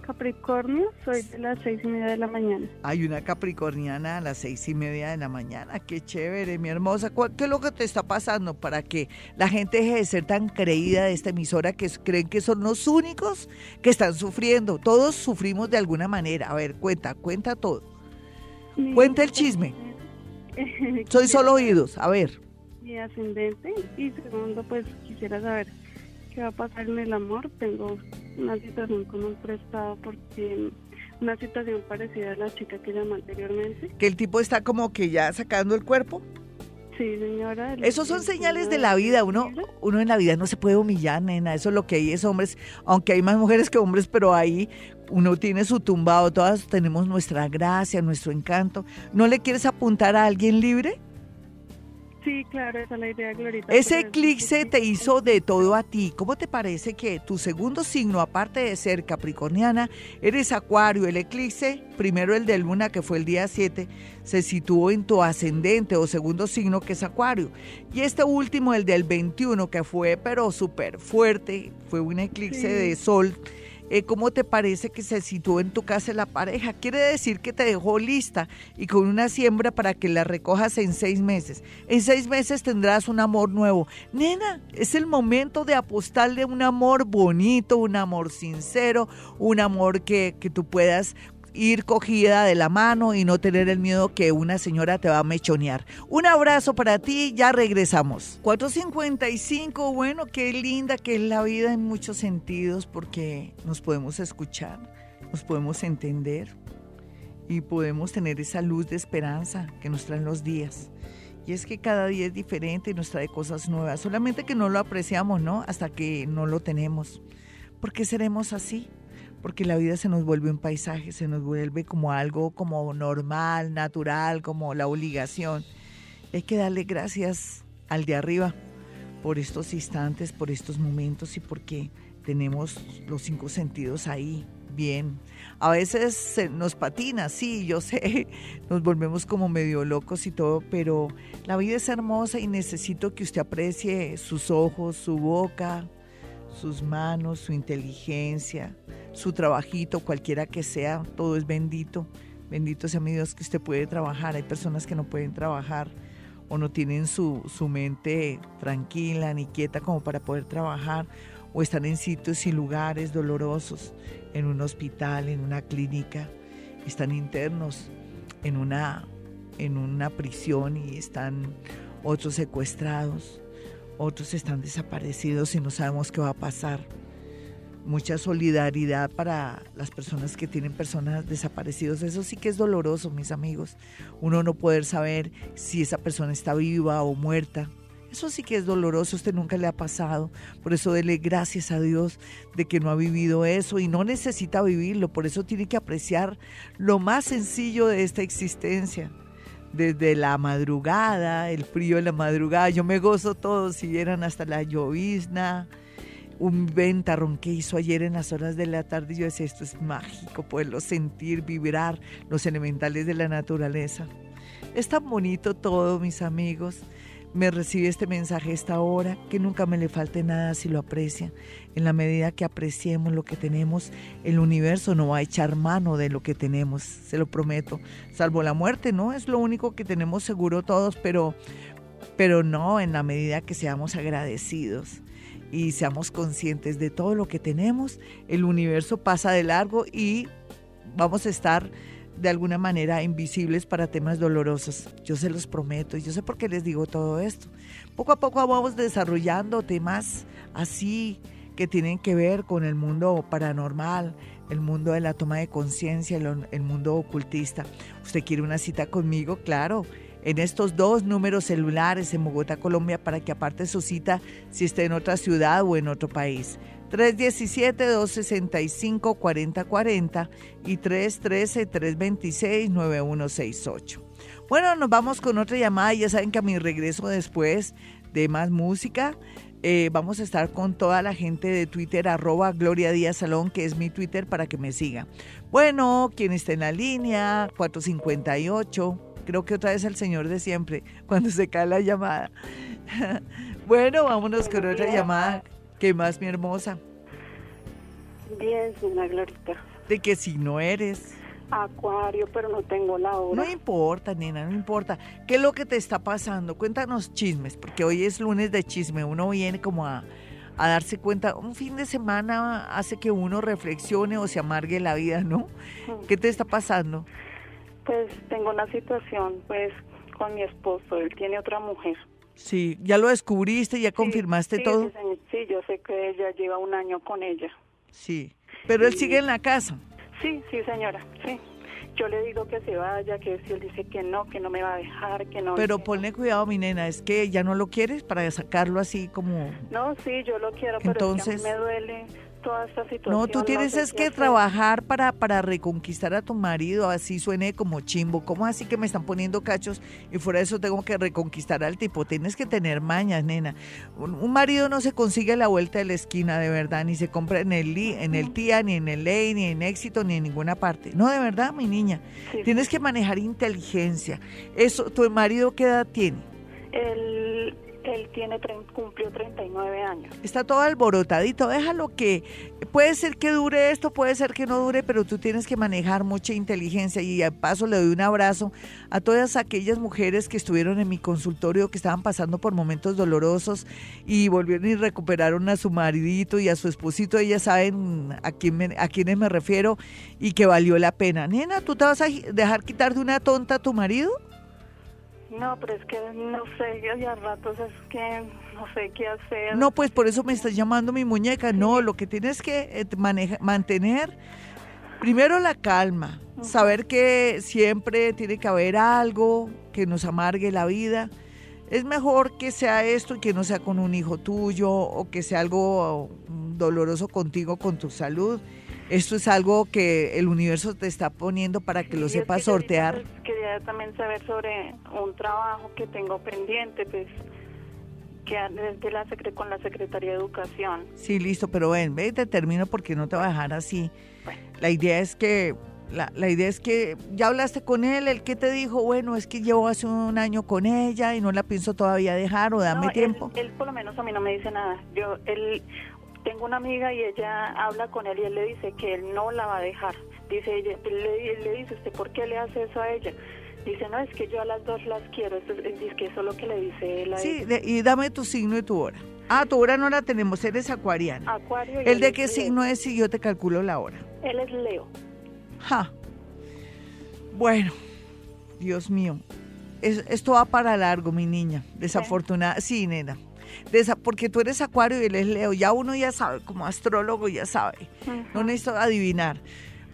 Capricornio, soy de las seis y media de la mañana. Hay una capricorniana a las seis y media de la mañana. Qué chévere, mi hermosa. ¿Qué es lo que te está pasando para que la gente deje de ser tan creída de esta emisora que creen que son los únicos que están sufriendo? Todos sufrimos de alguna manera. A ver, cuenta, cuenta todo. Cuenta el chisme. Soy solo oídos, a ver. Mi ascendente y segundo, pues quisiera saber qué va a pasar en el amor. Tengo una situación con un prestado porque una situación parecida a la chica que llamó anteriormente. Que el tipo está como que ya sacando el cuerpo. Sí, señora. Esos son señales de la vida. Uno, uno en la vida no se puede humillar, nena. Eso es lo que hay es hombres, aunque hay más mujeres que hombres, pero ahí uno tiene su tumbado. Todas tenemos nuestra gracia, nuestro encanto. ¿No le quieres apuntar a alguien libre? Sí, claro, esa es la idea, Glorita. Ese eclipse te hizo de todo a ti. ¿Cómo te parece que tu segundo signo, aparte de ser capricorniana, eres acuario? El eclipse, primero el de luna, que fue el día 7, se situó en tu ascendente o segundo signo, que es acuario. Y este último, el del 21, que fue pero súper fuerte, fue un eclipse de sol eh, ¿cómo te parece que se situó en tu casa la pareja? Quiere decir que te dejó lista y con una siembra para que la recojas en seis meses. En seis meses tendrás un amor nuevo. Nena, es el momento de apostarle un amor bonito, un amor sincero, un amor que, que tú puedas ir cogida de la mano y no tener el miedo que una señora te va a mechonear. Un abrazo para ti, ya regresamos. 455, bueno, qué linda que es la vida en muchos sentidos porque nos podemos escuchar, nos podemos entender y podemos tener esa luz de esperanza que nos traen los días. Y es que cada día es diferente y nos trae cosas nuevas, solamente que no lo apreciamos, ¿no? Hasta que no lo tenemos. ¿Por qué seremos así? Porque la vida se nos vuelve un paisaje, se nos vuelve como algo como normal, natural, como la obligación. Hay que darle gracias al de arriba por estos instantes, por estos momentos y porque tenemos los cinco sentidos ahí, bien. A veces nos patina, sí, yo sé, nos volvemos como medio locos y todo, pero la vida es hermosa y necesito que usted aprecie sus ojos, su boca, sus manos, su inteligencia, su trabajito, cualquiera que sea, todo es bendito. Bendito sea mi Dios que usted puede trabajar. Hay personas que no pueden trabajar o no tienen su, su mente tranquila ni quieta como para poder trabajar o están en sitios y lugares dolorosos, en un hospital, en una clínica, están internos en una, en una prisión y están otros secuestrados, otros están desaparecidos y no sabemos qué va a pasar mucha solidaridad para las personas que tienen personas desaparecidas. Eso sí que es doloroso, mis amigos. Uno no poder saber si esa persona está viva o muerta. Eso sí que es doloroso, usted nunca le ha pasado. Por eso dele gracias a Dios de que no ha vivido eso y no necesita vivirlo. Por eso tiene que apreciar lo más sencillo de esta existencia. Desde la madrugada, el frío de la madrugada, yo me gozo todo, si vieran hasta la llovizna, un ventarrón que hizo ayer en las horas de la tarde. Yo decía, esto es mágico, poderlo sentir, vibrar los elementales de la naturaleza. Es tan bonito todo, mis amigos. Me recibe este mensaje esta hora, que nunca me le falte nada si lo aprecia. En la medida que apreciemos lo que tenemos, el universo no va a echar mano de lo que tenemos, se lo prometo. Salvo la muerte, ¿no? Es lo único que tenemos seguro todos, pero, pero no en la medida que seamos agradecidos y seamos conscientes de todo lo que tenemos, el universo pasa de largo y vamos a estar de alguna manera invisibles para temas dolorosos. Yo se los prometo yo sé por qué les digo todo esto. Poco a poco vamos desarrollando temas así que tienen que ver con el mundo paranormal, el mundo de la toma de conciencia, el, mundo ocultista. ¿Usted quiere una cita conmigo? Claro en estos dos números celulares en Bogotá, Colombia, para que aparte su cita si está en otra ciudad o en otro país. 317-265-4040 y 313-326-9168. Bueno, nos vamos con otra llamada. Ya saben que a mi regreso después de más música, eh, vamos a estar con toda la gente de Twitter, arroba Gloria Díaz Salón, que es mi Twitter para que me siga. Bueno, quien está en la línea, 458. Creo que otra vez el señor de siempre, cuando se cae la llamada. bueno, vámonos con otra llamada. ¿Qué más, mi hermosa? Bien, una Glorita. De que si no eres. Acuario, pero no tengo la hora. No importa, nena, no importa. ¿Qué es lo que te está pasando? Cuéntanos chismes, porque hoy es lunes de chisme. Uno viene como a, a darse cuenta. Un fin de semana hace que uno reflexione o se amargue la vida, ¿no? ¿Qué te está pasando? Pues tengo una situación, pues, con mi esposo. Él tiene otra mujer. Sí, ya lo descubriste, ya confirmaste todo. Sí, yo sé que ella lleva un año con ella. Sí, pero él sigue en la casa. Sí, sí, señora, sí. Yo le digo que se vaya, que si él dice que no, que no me va a dejar, que no. Pero ponle cuidado, mi nena, es que ya no lo quieres para sacarlo así como. No, sí, yo lo quiero, pero Entonces... me duele toda esta situación. No, tú tienes es que trabajar para, para reconquistar a tu marido, así suene como chimbo. ¿Cómo así que me están poniendo cachos y fuera de eso tengo que reconquistar al tipo? Tienes que tener mañas, nena. Un, marido no se consigue a la vuelta de la esquina, de verdad, ni se compra en el, en el TIA, ni en el ley, ni en éxito, ni en ninguna parte. No, de verdad, mi niña. Tienes que manejar inteligencia. Eso, ¿Tu marido qué edad tiene? El él tiene cumplió 39 años. Está todo alborotadito, déjalo que puede ser que dure esto, puede ser que no dure, pero tú tienes que manejar mucha inteligencia y al paso le doy un abrazo a todas aquellas mujeres que estuvieron en mi consultorio que estaban pasando por momentos dolorosos y volvieron y recuperaron a su maridito y a su esposito, ellas saben a quién a quiénes me refiero y que valió la pena. Nena, ¿tú te vas a dejar quitar de una tonta a tu marido? No, pero es que no sé, yo ya ratos es que no sé qué hacer. No, pues por eso me estás llamando mi muñeca. No, lo que tienes que eh, mantener primero la calma, saber que siempre tiene que haber algo que nos amargue la vida. Es mejor que sea esto y que no sea con un hijo tuyo o que sea algo doloroso contigo, con tu salud esto es algo que el universo te está poniendo para que lo sepas sortear. Pues, quería también saber sobre un trabajo que tengo pendiente, pues que desde la con la Secretaría de Educación. Sí, listo, pero ven, ve, te termino porque no te va a dejar así. La idea es que la, la, idea es que ya hablaste con él, el que te dijo, bueno, es que llevo hace un año con ella y no la pienso todavía dejar o dame tiempo. Él, él, por lo menos a mí no me dice nada. Yo, él, tengo una amiga y ella habla con él y él le dice que él no la va a dejar. Dice ella, le, le dice usted, ¿por qué le hace eso a ella? Dice, no, es que yo a las dos las quiero. Eso, es que eso es lo que le dice él a Sí, y dame tu signo y tu hora. Ah, tu hora no la tenemos, eres acuariano. Acuario. ¿El de qué signo es si yo te calculo la hora? Él es Leo. Ja. Bueno, Dios mío. esto va para largo, mi niña. Desafortunada. Sí, nena porque tú eres acuario y él es leo, ya uno ya sabe, como astrólogo ya sabe, no necesito adivinar.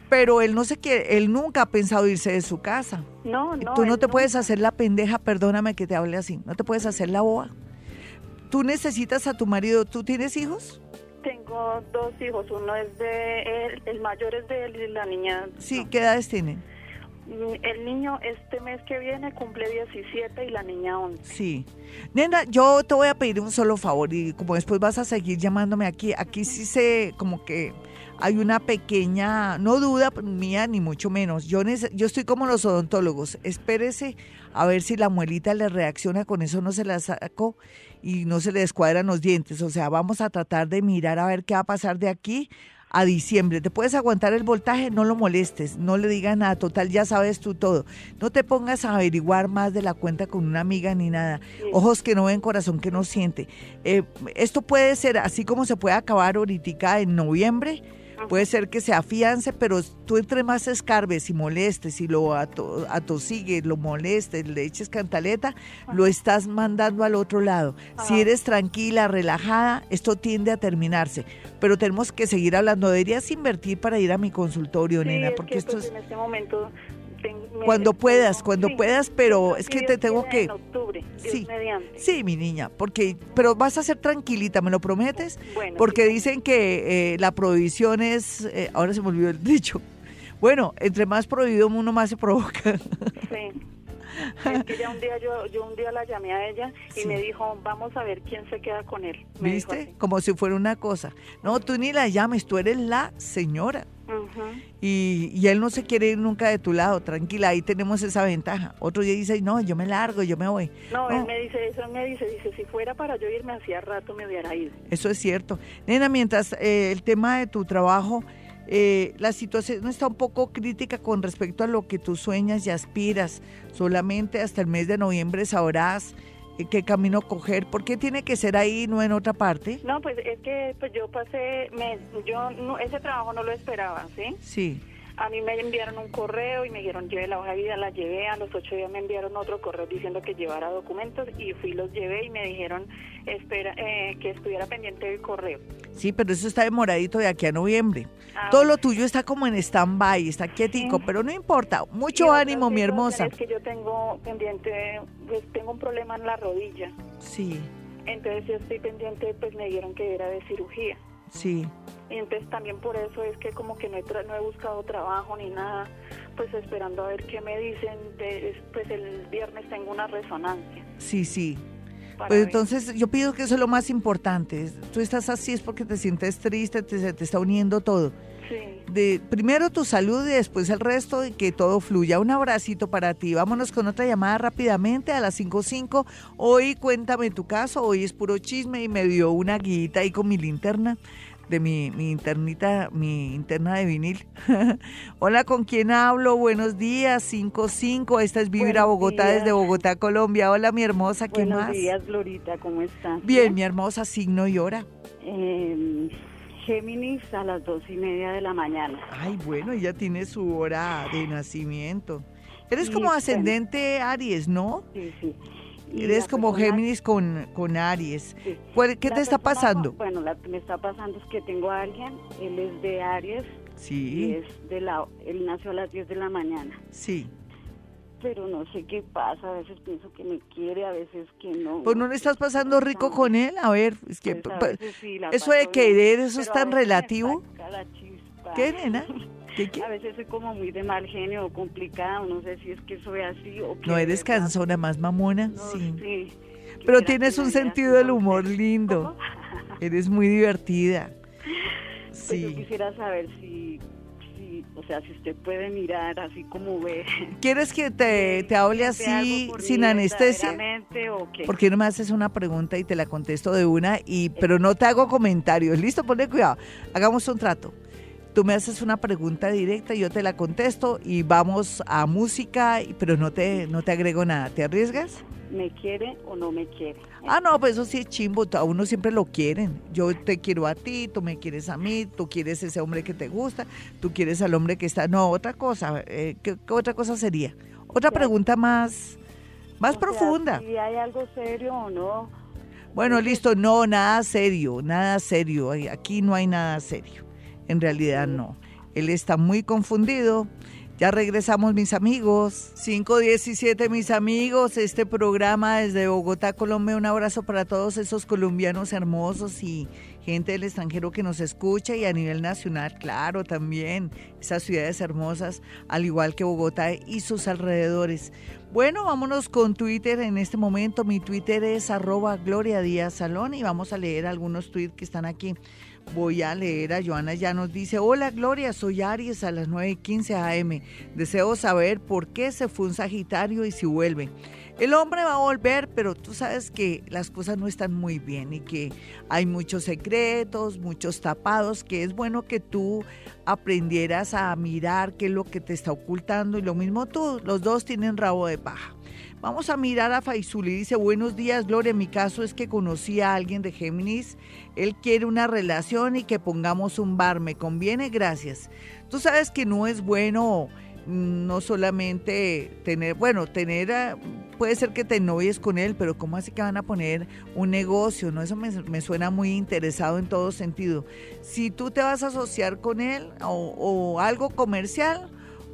Pero él no sé qué, él nunca ha pensado irse de su casa. No, no. Tú no te puedes hacer la pendeja, perdóname que te hable así, no te puedes hacer la boa. Tú necesitas a tu marido, ¿tú tienes hijos? Tengo dos hijos, uno es de él, el mayor es de él y la niña. Sí, ¿qué edades tienen? El niño este mes que viene cumple 17 y la niña 11. Sí. Nena, yo te voy a pedir un solo favor y como después vas a seguir llamándome aquí, aquí sí sé como que hay una pequeña, no duda mía ni mucho menos. Yo, yo estoy como los odontólogos. Espérese a ver si la muelita le reacciona, con eso no se la saco y no se le descuadran los dientes. O sea, vamos a tratar de mirar a ver qué va a pasar de aquí a diciembre. ¿Te puedes aguantar el voltaje? No lo molestes, no le digas nada, total, ya sabes tú todo. No te pongas a averiguar más de la cuenta con una amiga ni nada. Ojos que no ven, corazón que no siente. Eh, esto puede ser así como se puede acabar ahorita en noviembre Puede ser que se afiance, pero tú entre más escarbes y molestes y lo atosigues, lo molestes, le eches cantaleta, lo estás mandando al otro lado. Si eres tranquila, relajada, esto tiende a terminarse. Pero tenemos que seguir hablando. Deberías invertir para ir a mi consultorio, nena, porque esto pues, es... En este momento cuando puedas, cuando puedas, pero es que te tengo que... En octubre, sí, sí, mi niña, porque, pero vas a ser tranquilita, ¿me lo prometes? porque dicen que eh, la prohibición es, eh, ahora se me olvidó el dicho, bueno, entre más prohibido uno más se provoca. Sí. Es que ya un día yo, yo un día la llamé a ella y me dijo, vamos a ver quién se queda con él. ¿Viste? Como si fuera una cosa. No, tú ni la llames, tú eres la señora y, él no se quiere ir nunca de tu lado, tranquila, ahí tenemos esa ventaja. Otro día dice, no, yo me largo, yo me voy. No, él me dice eso, me dice, dice, si fuera para yo irme hacía rato me hubiera ido. Eso es cierto. Nena, mientras eh, el tema de tu trabajo, eh, la situación está un poco crítica con respecto a lo que tú sueñas y aspiras. Solamente hasta el mes de noviembre sabrás qué camino coger. ¿Por qué tiene que ser ahí, no en otra parte? No, pues es que pues yo pasé, me, yo ese trabajo no lo esperaba, ¿sí? Sí. A mí me enviaron un correo y me dijeron lleve la hoja de vida, la llevé, a los ocho días me enviaron otro correo diciendo que llevara documentos y fui, los llevé y me dijeron espera eh, que estuviera pendiente del correo. Sí, pero eso está demoradito de aquí a noviembre. Ah, Todo lo tuyo está como en stand-by, está quietico, pero no importa. Mucho ánimo, mi hermosa. Es que yo tengo pendiente, pues tengo un problema en la rodilla. Sí. Entonces yo estoy pendiente, pues me dijeron que era de cirugía. Sí. Y entonces también por eso es que como que no he, no he buscado trabajo ni nada, pues esperando a ver qué me dicen. pues el viernes tengo una resonancia. Sí, sí. Pues entonces yo pido que eso es lo más importante. Tú estás así es porque te sientes triste, te, se te está uniendo todo. Sí. De, primero tu salud y después el resto y que todo fluya. Un abracito para ti. Vámonos con otra llamada rápidamente a las 5.5. Hoy cuéntame tu caso, hoy es puro chisme y me dio una guita ahí con mi linterna de mi, mi internita, mi interna de vinil. Hola, ¿con quién hablo? Buenos días, 55. Esta es Vivir a Bogotá desde Bogotá, Colombia. Hola, mi hermosa, ¿qué más? Buenos días, Glorita, ¿cómo estás? Bien, mi hermosa, signo y hora. Eh, Géminis a las dos y media de la mañana. Ay, bueno, ella tiene su hora de nacimiento. Eres como ascendente Aries, ¿no? Sí, sí. Eres como Géminis con, con Aries. ¿Qué te está pasando? bueno, lo que me está pasando es que tengo a alguien, él es de Aries. Sí. es de la, él nació a las 10 de la mañana. Sí. Pero no sé qué pasa, a veces pienso que me quiere, a veces que no. Pues no le estás pasando rico con él, a ver, es que pues, eso de querer, eso es tan relativo. ¿Qué, nena? A veces soy como muy de mal genio o complicada, no sé si es que soy así o que... No eres cansona, más mamona, sí. Pero tienes un sentido del humor lindo. Eres muy divertida. Pues sí. yo quisiera saber si, o sea, si usted puede mirar así como ve. ¿Quieres que te, te hable así sin anestesia? O qué? ¿Por qué no me haces una pregunta y te la contesto de una? y Pero no te hago comentarios. Listo, ponle cuidado. Hagamos un trato. Tú me haces una pregunta directa, yo te la contesto y vamos a música, pero no te, no te agrego nada. ¿Te arriesgas? ¿Me quiere o no me quiere? Ah, no, pues eso sí es chimbo, a uno siempre lo quieren. Yo te quiero a ti, tú me quieres a mí, tú quieres ese hombre que te gusta, tú quieres al hombre que está... No, otra cosa, eh, ¿qué, otra cosa sería? Otra pregunta más, más profunda. ¿Si hay algo serio o no? Bueno, listo, no, nada serio, nada serio. Aquí no hay nada serio. En realidad no. Él está muy confundido. Ya regresamos mis amigos. 517 mis amigos. Este programa desde Bogotá, Colombia. Un abrazo para todos esos colombianos hermosos y gente del extranjero que nos escucha y a nivel nacional, claro, también. Esas ciudades hermosas, al igual que Bogotá y sus alrededores. Bueno, vámonos con Twitter en este momento. Mi Twitter es arroba Gloria Díaz Salón y vamos a leer algunos tweets que están aquí. Voy a leer a Joana, ya nos dice, hola Gloria, soy Aries a las 9.15 am. Deseo saber por qué se fue un Sagitario y si vuelve. El hombre va a volver, pero tú sabes que las cosas no están muy bien y que hay muchos secretos, muchos tapados, que es bueno que tú aprendieras a mirar qué es lo que te está ocultando y lo mismo tú, los dos tienen rabo de paja. Vamos a mirar a Faisuli. Dice, buenos días, Gloria. Mi caso es que conocí a alguien de Géminis. Él quiere una relación y que pongamos un bar. ¿Me conviene? Gracias. Tú sabes que no es bueno mm, no solamente tener, bueno, tener, puede ser que te novies con él, pero ¿cómo así que van a poner un negocio? No, eso me, me suena muy interesado en todo sentido. Si tú te vas a asociar con él o, o algo comercial,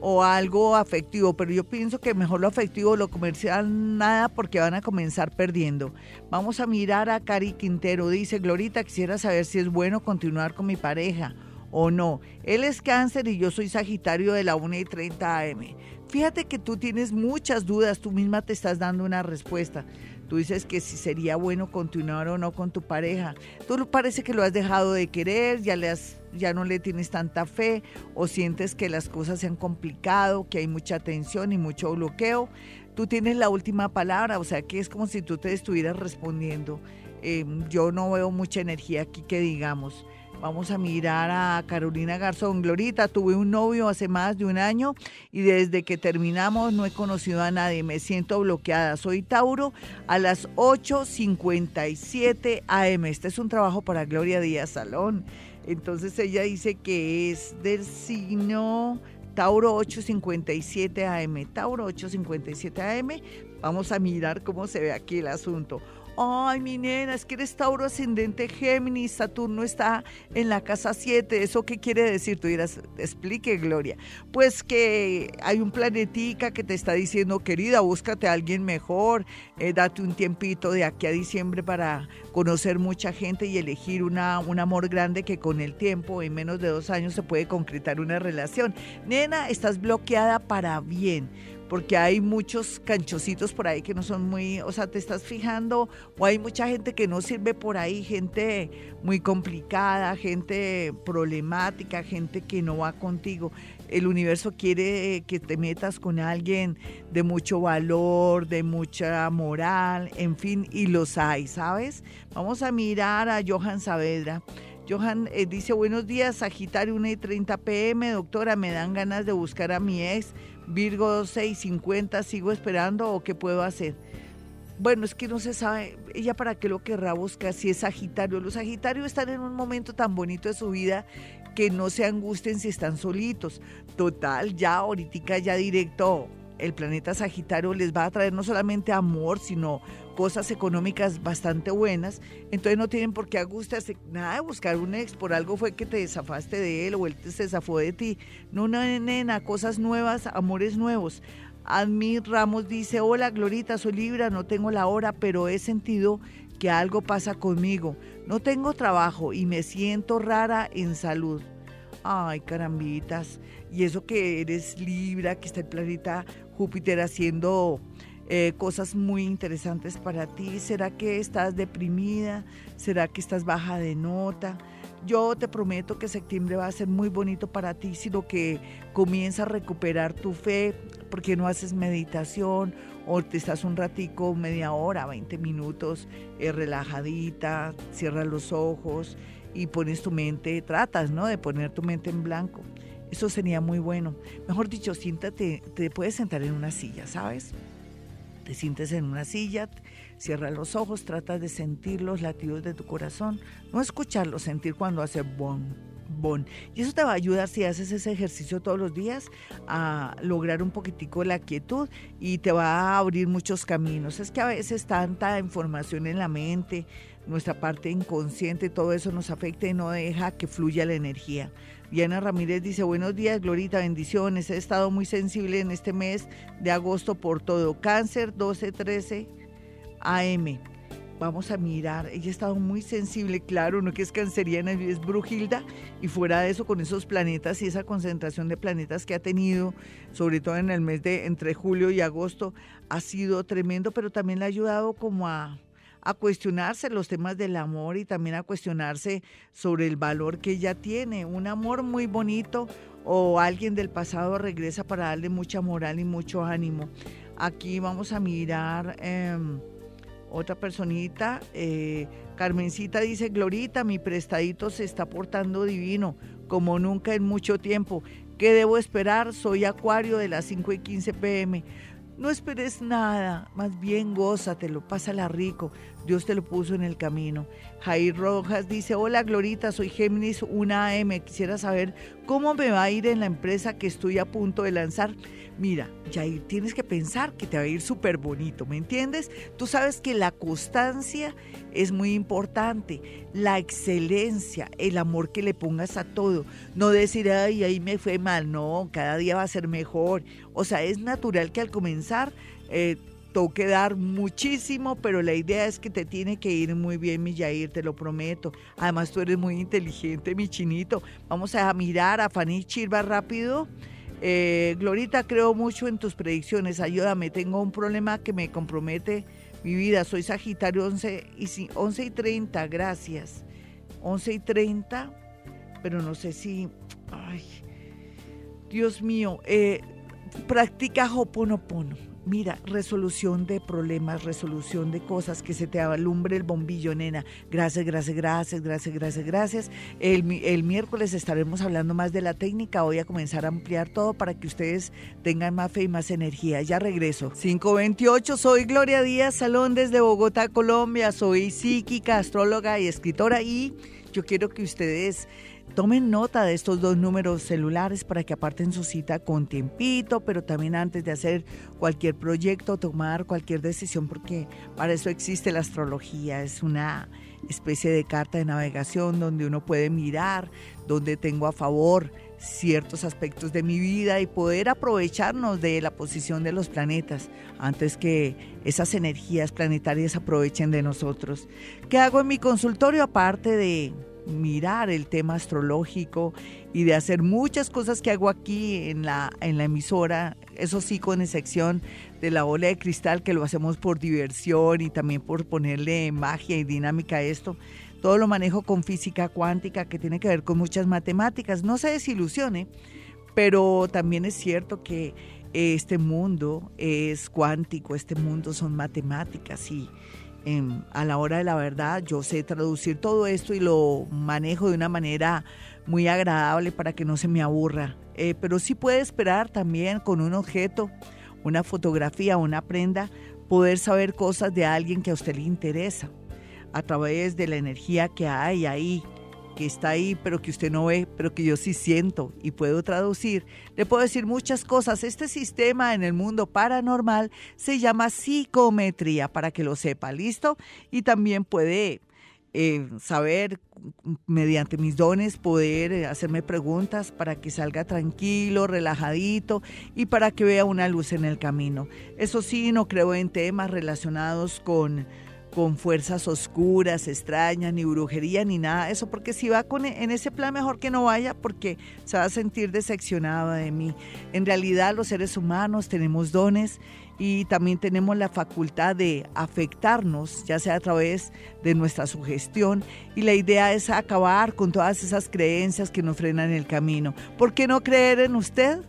o algo afectivo, pero yo pienso que mejor lo afectivo, lo comercial, nada, porque van a comenzar perdiendo. Vamos a mirar a Cari Quintero, dice, Glorita, quisiera saber si es bueno continuar con mi pareja o no. Él es cáncer y yo soy Sagitario de la 1 y 30 AM. Fíjate que tú tienes muchas dudas, tú misma te estás dando una respuesta. Tú dices que si sería bueno continuar o no con tu pareja. Tú parece que lo has dejado de querer, ya le has ya no le tienes tanta fe o sientes que las cosas se han complicado, que hay mucha tensión y mucho bloqueo, tú tienes la última palabra, o sea que es como si tú te estuvieras respondiendo. Em, yo no veo mucha energía aquí que digamos. Vamos a mirar a Carolina Garzón. Glorita, tuve un novio hace más de un año y desde que terminamos no he conocido a nadie. Me siento bloqueada. Soy Tauro a las 8.57 am. Este es un trabajo para Gloria Díaz Salón. Entonces ella dice que es del signo Tauro 857 AM. Tauro 857 AM. Vamos a mirar cómo se ve aquí el asunto. Ay, mi nena, es que eres Tauro ascendente Géminis, Saturno está en la casa 7. ¿Eso qué quiere decir? Tú dirás, explique, Gloria. Pues que hay un planetica que te está diciendo, querida, búscate a alguien mejor, eh, date un tiempito de aquí a diciembre para conocer mucha gente y elegir una, un amor grande que con el tiempo, en menos de dos años, se puede concretar una relación. Nena, estás bloqueada para bien porque hay muchos canchocitos por ahí que no son muy, o sea, te estás fijando, o hay mucha gente que no sirve por ahí, gente muy complicada, gente problemática, gente que no va contigo. El universo quiere que te metas con alguien de mucho valor, de mucha moral, en fin, y los hay, ¿sabes? Vamos a mirar a Johan Saavedra. Johan eh, dice, buenos días, Sagitario 1 y 30 pm, doctora, me dan ganas de buscar a mi ex Virgo 650, sigo esperando o qué puedo hacer. Bueno, es que no se sabe ella para qué lo querrá buscar si es Sagitario. Los Sagitarios están en un momento tan bonito de su vida que no se angusten si están solitos. Total, ya ahorita ya directo el planeta Sagitario les va a traer no solamente amor, sino cosas económicas bastante buenas, entonces no tienen por qué agustarse nada de buscar un ex, por algo fue que te desafaste de él o él te zafó de ti. No, no, nena, cosas nuevas, amores nuevos. Admir Ramos dice, hola Glorita, soy Libra, no tengo la hora, pero he sentido que algo pasa conmigo. No tengo trabajo y me siento rara en salud. Ay, carambitas. Y eso que eres Libra, que está el planeta Júpiter haciendo eh, cosas muy interesantes para ti. ¿Será que estás deprimida? ¿Será que estás baja de nota? Yo te prometo que septiembre va a ser muy bonito para ti, sino que comienza a recuperar tu fe, porque no haces meditación o te estás un ratico, media hora, 20 minutos, eh, relajadita, cierras los ojos y pones tu mente, tratas, ¿no? De poner tu mente en blanco. Eso sería muy bueno. Mejor dicho, siéntate, te puedes sentar en una silla, ¿sabes? Te sientes en una silla, cierra los ojos, trata de sentir los latidos de tu corazón, no escucharlos, sentir cuando hace bon, bon. Y eso te va a ayudar si haces ese ejercicio todos los días a lograr un poquitico la quietud y te va a abrir muchos caminos. Es que a veces tanta información en la mente, nuestra parte inconsciente, todo eso nos afecta y no deja que fluya la energía. Diana Ramírez dice, buenos días, Glorita, bendiciones. He estado muy sensible en este mes de agosto por todo. Cáncer 12-13 AM. Vamos a mirar, ella ha estado muy sensible, claro, no que es canceriana, es brujilda, y fuera de eso, con esos planetas y esa concentración de planetas que ha tenido, sobre todo en el mes de entre julio y agosto, ha sido tremendo, pero también le ha ayudado como a a cuestionarse los temas del amor y también a cuestionarse sobre el valor que ella tiene. Un amor muy bonito o alguien del pasado regresa para darle mucha moral y mucho ánimo. Aquí vamos a mirar em, otra personita. Eh, Carmencita dice, Glorita, mi prestadito se está portando divino, como nunca en mucho tiempo. ¿Qué debo esperar? Soy Acuario de las 5 y 15 pm. No esperes nada, más bien gózatelo, pásala rico. Dios te lo puso en el camino. Jair Rojas dice, hola Glorita, soy Géminis 1AM, quisiera saber cómo me va a ir en la empresa que estoy a punto de lanzar. Mira, Jair, tienes que pensar que te va a ir súper bonito, ¿me entiendes? Tú sabes que la constancia es muy importante, la excelencia, el amor que le pongas a todo. No decir, ay, ahí me fue mal, no, cada día va a ser mejor. O sea, es natural que al comenzar... Eh, toque dar muchísimo, pero la idea es que te tiene que ir muy bien, mi Yair, te lo prometo. Además, tú eres muy inteligente, mi chinito. Vamos a mirar a Fanny Chirva rápido. Eh, Glorita, creo mucho en tus predicciones. Ayúdame, tengo un problema que me compromete mi vida. Soy Sagitario 11 y, 11 y 30, gracias. 11 y 30, pero no sé si... Ay, Dios mío, eh, practica Hoponopono Mira, resolución de problemas, resolución de cosas, que se te alumbre el bombillo, nena. Gracias, gracias, gracias, gracias, gracias, gracias. El, el miércoles estaremos hablando más de la técnica. Voy a comenzar a ampliar todo para que ustedes tengan más fe y más energía. Ya regreso. 528, soy Gloria Díaz Salón desde Bogotá, Colombia. Soy psíquica, astróloga y escritora y yo quiero que ustedes tomen nota de estos dos números celulares para que aparten su cita con tiempito, pero también antes de hacer cualquier proyecto, tomar cualquier decisión, porque para eso existe la astrología, es una especie de carta de navegación donde uno puede mirar, donde tengo a favor ciertos aspectos de mi vida y poder aprovecharnos de la posición de los planetas antes que esas energías planetarias aprovechen de nosotros. ¿Qué hago en mi consultorio aparte de mirar el tema astrológico y de hacer muchas cosas que hago aquí en la, en la emisora, eso sí con excepción de la ola de cristal que lo hacemos por diversión y también por ponerle magia y dinámica a esto. Todo lo manejo con física cuántica que tiene que ver con muchas matemáticas. No se desilusione, pero también es cierto que este mundo es cuántico, este mundo son matemáticas y em, a la hora de la verdad yo sé traducir todo esto y lo manejo de una manera muy agradable para que no se me aburra. Eh, pero sí puede esperar también con un objeto, una fotografía, una prenda, poder saber cosas de alguien que a usted le interesa a través de la energía que hay ahí, que está ahí, pero que usted no ve, pero que yo sí siento y puedo traducir. Le puedo decir muchas cosas. Este sistema en el mundo paranormal se llama psicometría, para que lo sepa, ¿listo? Y también puede eh, saber mediante mis dones, poder eh, hacerme preguntas para que salga tranquilo, relajadito y para que vea una luz en el camino. Eso sí, no creo en temas relacionados con con fuerzas oscuras, extrañas, ni brujería, ni nada de eso, porque si va e, en ese plan mejor que no vaya porque se va a sentir decepcionado de mí. En realidad los seres humanos tenemos dones y también tenemos la facultad de afectarnos, ya sea a través de nuestra sugestión, y la idea es acabar con todas esas creencias que nos frenan el camino. ¿Por qué no creer en usted?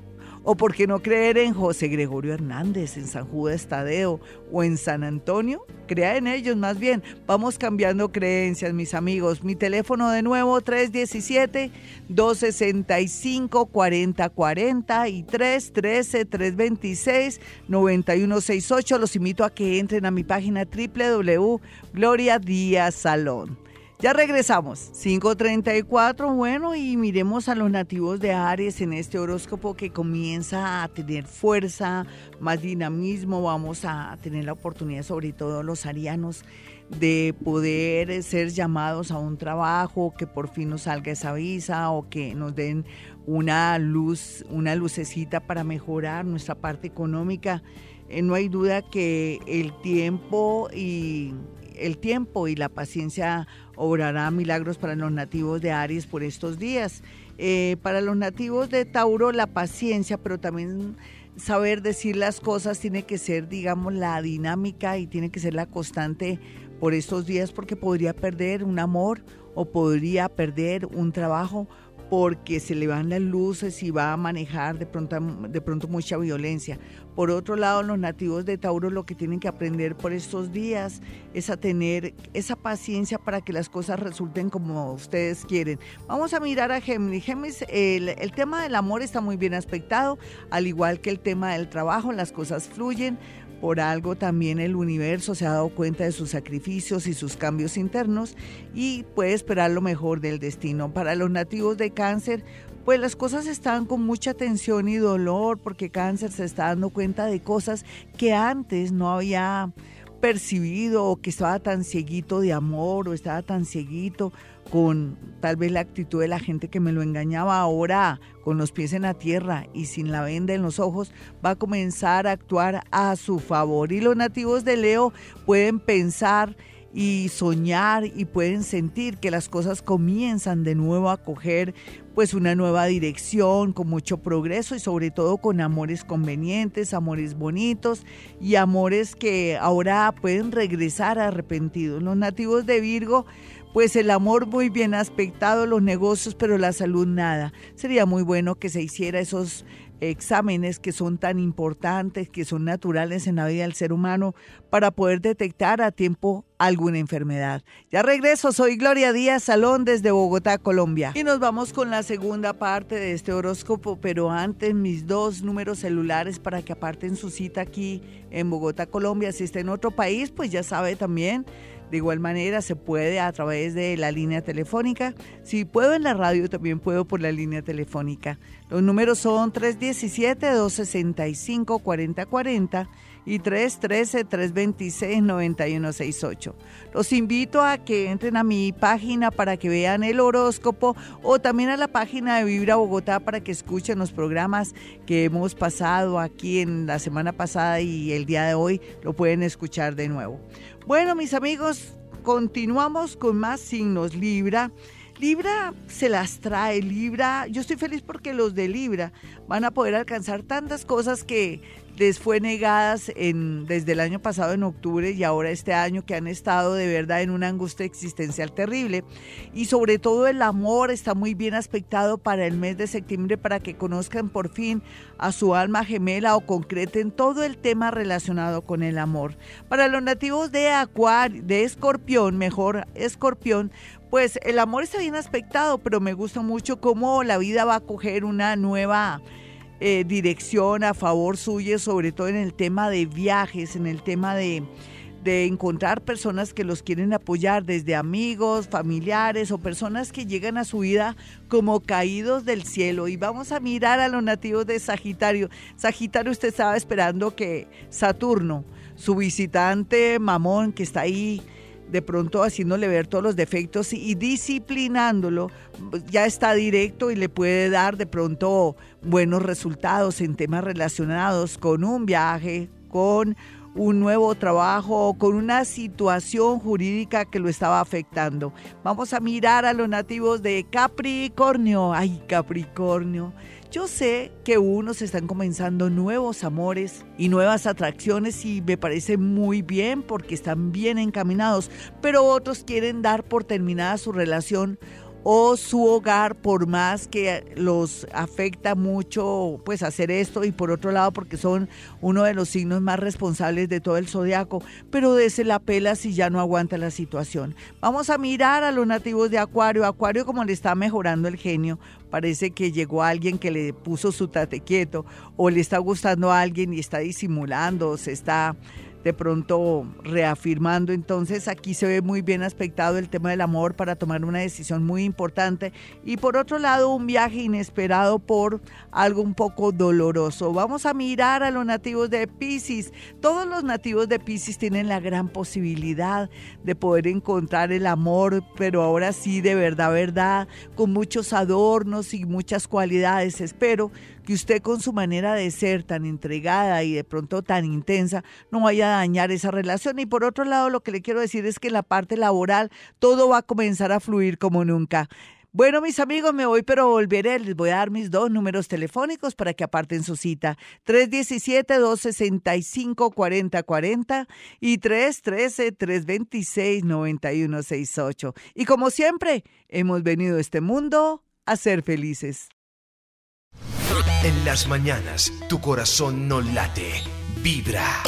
¿O por qué no creer en José Gregorio Hernández, en San Judas Tadeo o en San Antonio? Crea en ellos más bien. Vamos cambiando creencias, mis amigos. Mi teléfono de nuevo 317-265-4040 y 313-326-9168. Los invito a que entren a mi página www. Ya regresamos, 534, bueno, y miremos a los nativos de Aries en este horóscopo que comienza a tener fuerza, más dinamismo, vamos a tener la oportunidad, sobre todo los arianos, de poder ser llamados a un trabajo, que por fin nos salga esa visa o que nos den una luz, una lucecita para mejorar nuestra parte económica. Eh, no hay duda que el tiempo y el tiempo y la paciencia obrará milagros para los nativos de Aries por estos días. Eh, para los nativos de Tauro, la paciencia, pero también saber decir las cosas tiene que ser, digamos, la dinámica y tiene que ser la constante por estos días porque podría perder un amor o podría perder un trabajo porque se le van las luces y va a manejar de pronto, de pronto mucha violencia. Por otro lado, los nativos de Tauro lo que tienen que aprender por estos días es a tener esa paciencia para que las cosas resulten como ustedes quieren. Vamos a mirar a Géminis. Géminis, el, el tema del amor está muy bien aspectado, al igual que el tema del trabajo, las cosas fluyen. Por algo también el universo se ha dado cuenta de sus sacrificios y sus cambios internos y puede esperar lo mejor del destino. Para los nativos de cáncer, pues las cosas están con mucha tensión y dolor porque cáncer se está dando cuenta de cosas que antes no había percibido o que estaba tan cieguito de amor o estaba tan cieguito con tal vez la actitud de la gente que me lo engañaba ahora con los pies en la tierra y sin la venda en los ojos, va a comenzar a actuar a su favor. Y los nativos de Leo pueden pensar y soñar y pueden sentir que las cosas comienzan de nuevo a coger pues una nueva dirección, con mucho progreso y sobre todo con amores convenientes, amores bonitos y amores que ahora pueden regresar arrepentidos. Los nativos de Virgo pues el amor muy bien aspectado, los negocios, pero la salud nada. Sería muy bueno que se hiciera esos exámenes que son tan importantes, que son naturales en la vida del ser humano, para poder detectar a tiempo alguna enfermedad. Ya regreso, soy Gloria Díaz Salón desde Bogotá, Colombia. Y nos vamos con la segunda parte de este horóscopo, pero antes mis dos números celulares para que aparten su cita aquí en Bogotá, Colombia. Si está en otro país, pues ya sabe también De igual manera se puede a través de la línea telefónica. Si puedo en la radio, también puedo por la línea telefónica. Los números son 317-265-4040 y 313-326-9168. Los invito a que entren a mi página para que vean el horóscopo o también a la página de Vibra Bogotá para que escuchen los programas que hemos pasado aquí en la semana pasada y el día de hoy lo pueden escuchar de nuevo. Bueno, mis amigos, continuamos con más signos Libra. Libra se las trae, Libra, yo estoy feliz porque los de Libra van a poder alcanzar tantas cosas que les fue negadas en, desde el año pasado en octubre y ahora este año que han estado de verdad en una angustia existencial terrible. Y sobre todo el amor está muy bien aspectado para el mes de septiembre para que conozcan por fin a su alma gemela o concreten todo el tema relacionado con el amor. Para los nativos de Acuario, de Escorpión, mejor Escorpión, pues el amor está bien aspectado, pero me gusta mucho cómo la vida va a coger una nueva eh, dirección a favor suya, sobre todo en el tema de viajes, en el tema de, de encontrar personas que los quieren apoyar, desde amigos, familiares o personas que llegan a su vida como caídos del cielo. Y vamos a mirar a los nativos de Sagitario. Sagitario, usted estaba esperando que Saturno, su visitante mamón que está ahí, de pronto haciéndole ver todos los defectos y disciplinándolo, ya está directo y le puede dar de pronto buenos resultados en temas relacionados con un viaje, con un nuevo trabajo, con una situación jurídica que lo estaba afectando. Vamos a mirar a los nativos de Capricornio. Ay, Capricornio. Yo sé que unos están comenzando nuevos amores y nuevas atracciones y me parece muy bien porque están bien encaminados, pero otros quieren dar por terminada su relación o su hogar por más que los afecta mucho pues hacer esto y por otro lado porque son uno de los signos más responsables de todo el zodiaco, pero ese la pela si ya no aguanta la situación. Vamos a mirar a los nativos de Acuario, Acuario como le está mejorando el genio, parece que llegó alguien que le puso su tate quieto o le está gustando a alguien y está disimulando, se está de pronto reafirmando. Entonces aquí se ve muy bien aspectado el tema del amor para tomar una decisión muy importante. Y por otro lado, un viaje inesperado por algo un poco doloroso. Vamos a mirar a los nativos de Pisces. Todos los nativos de Pisces tienen la gran posibilidad de poder encontrar el amor, pero ahora sí, de verdad, verdad, con muchos adornos y muchas cualidades. Espero que usted con su manera de ser tan entregada y de pronto tan intensa no vaya a dañar esa relación. Y por otro lado, lo que le quiero decir es que en la parte laboral todo va a comenzar a fluir como nunca. Bueno, mis amigos, me voy, pero volveré. Les voy a dar mis dos números telefónicos para que aparten su cita. 317-265-4040 y 313-326-9168. Y como siempre, hemos venido a este mundo a ser felices. En las mañanas, tu corazón no late, vibra.